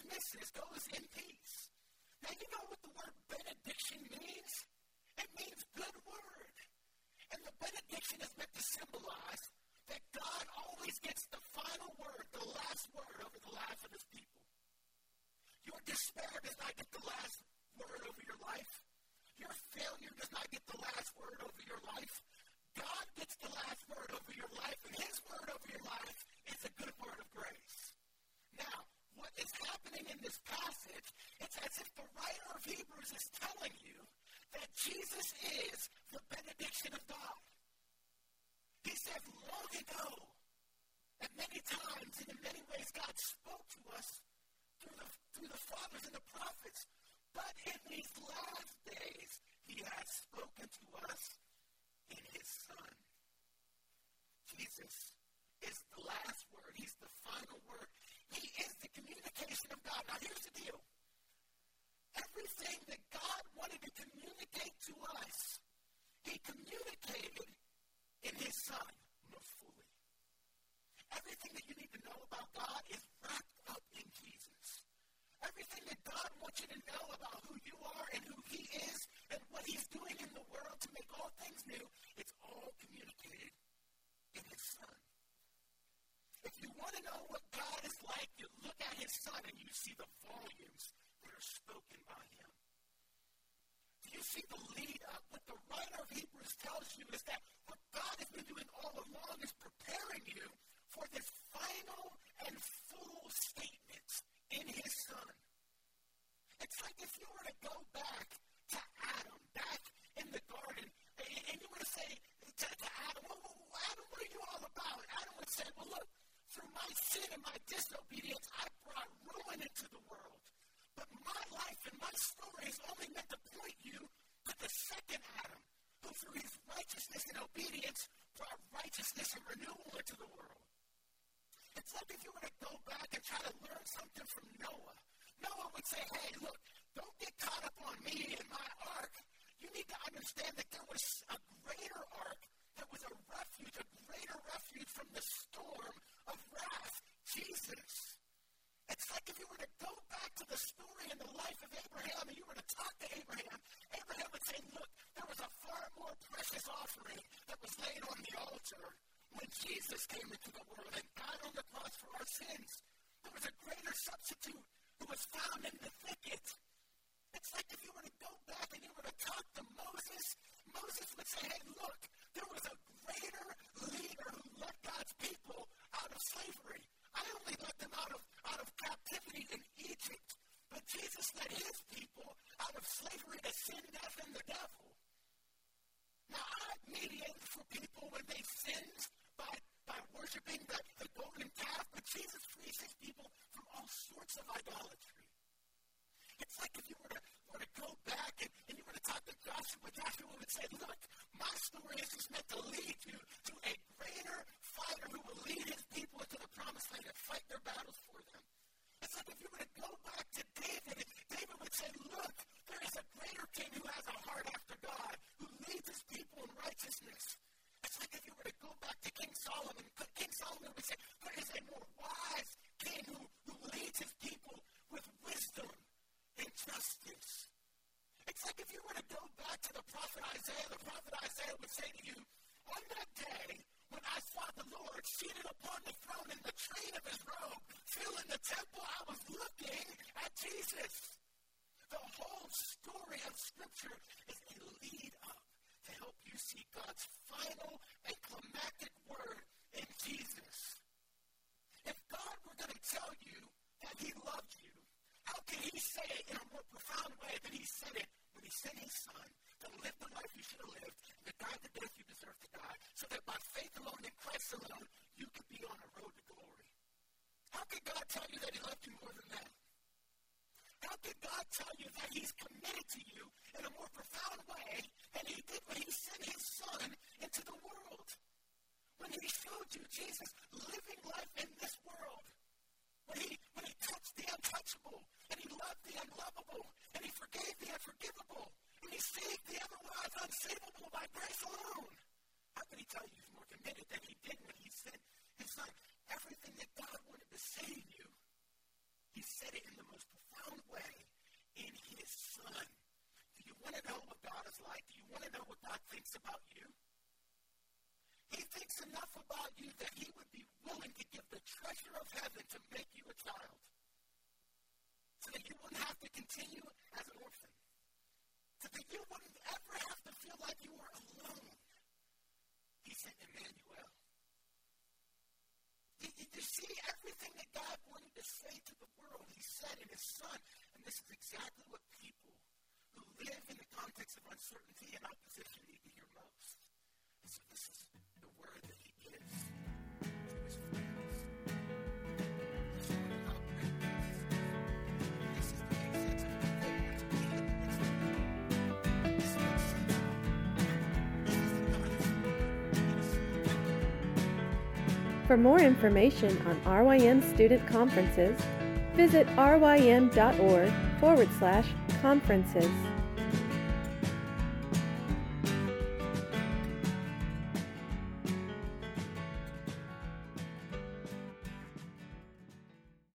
Dismisses, goes in peace. Now, you know what the word benediction means? It means good word. And the benediction is meant to symbolize that God always gets the final word, the last word over the lives of his people. Your despair does not get the last word over your life. Your failure does not get the last word over your life. God gets the last word over your life, and his word over your life is a good word of grace. Now, what is happening in this passage, it's as if the writer of Hebrews is telling you that Jesus is the benediction of God. He said long ago, and many times and in many ways, God spoke to us through the, through the fathers and the prophets. But in these last days, He has spoken to us in His Son. Jesus is the last word. He's the final word. He is the communication of God. Now, here's the deal. Everything that God wanted to communicate to us, He communicated in His Son most fully. Everything that you need to know about God is wrapped up in Jesus. Everything that God wants you to know about who you are and who He is and what He's doing in the world to make all things new, it's all communicated in His Son. If you want to know what God is like, you look at His Son and you see the volumes that are spoken by Him. Do you see the lead up? What the writer of Hebrews tells you is that what God has been doing all along is preparing you for this final and full statement in His Son. It's like if you were to go back to Adam, back in the garden, and, you were to say to, to Adam, well, well, Adam, what are you all about? Adam would say, well, look, through my sin and my disobedience, I brought ruin into the world. But my life and my story is only meant to point you to the second Adam, who through his righteousness and obedience brought righteousness and renewal into the world. It's like if you were to go back and try to learn something from Noah. Noah would say, hey, look, don't get caught up on me and my ark. You need to understand that there was a greater ark that was a refuge, a greater refuge from the storm of wrath, Jesus. It's like if you were to go back to the story in the life of Abraham and you were to talk to Abraham, Abraham would say, look, there was a far more offering that was laid on the altar when Jesus came into the world and died on the cross for our sins. There was a greater substitute who was found in the thicket. It's like if you were to go back and you were to talk to Moses, Moses would say, hey, look, there was a greater leader who led God's people out of slavery. I only led them out of, out of captivity in Egypt, but Jesus led his people out of slavery to sin, death, and the devil. Mediated for people when they sinned by, by worshiping the, the golden calf, but Jesus frees his people from all sorts of idolatry. It's like if you were to, were to go back and, and you were to talk to Joshua, Joshua would say, look, my story is just meant to lead you to a greater fighter who will lead his people into the promised land and fight their battles for them. It's like if you were to go back to David, David would say, look, there is a greater king who has a heart after God, who leads his people in righteousness. It's like if you were to go back to King Solomon, King Solomon would say, there is a more wise king who, who leads his people with wisdom and justice. It's like if you were to go back to the prophet Isaiah, the prophet Isaiah would say to you, on that day When I saw the Lord seated upon the throne in the train of his robe, filling the temple, I was looking at Jesus. The whole story of Scripture is a lead up to help you see God's final and climactic word in Jesus. If God were going to tell you that he loved you, how can he say it in a more profound way than he said it when he sent his son to live the life you should have lived and to die the death you deserve to die, so that by faith alone in Christ alone, you could be on a road to glory? How could God tell you that he loved you more than that? How could God tell you that he's committed to you in a more profound way than he did when he sent his son into the world? When he showed you Jesus living life in this world, when he, when he touched the untouchable, and he loved the unlovable, and he forgave the unforgivable, and he saved the otherwise unsavable by grace alone. How can he tell you he's more committed than he did when he sent his son? Everything that God wanted to say to you, he said it in the most profound way in his son. Do you want to know what God is like? Do you want to know what God thinks about you? He thinks enough about you that he would be willing to give the treasure of heaven to make you a child. So that you wouldn't have to continue as an orphan. So that you wouldn't ever have to feel like you were alone. He sent Emmanuel. You, you see everything that God wanted to say to the world, he said in his son. And this is exactly what people who live in the context of uncertainty and opposition need to hear most. And so this is the word that he gives to his friends. For more information on RYM student conferences, visit rym.org forward slash conferences.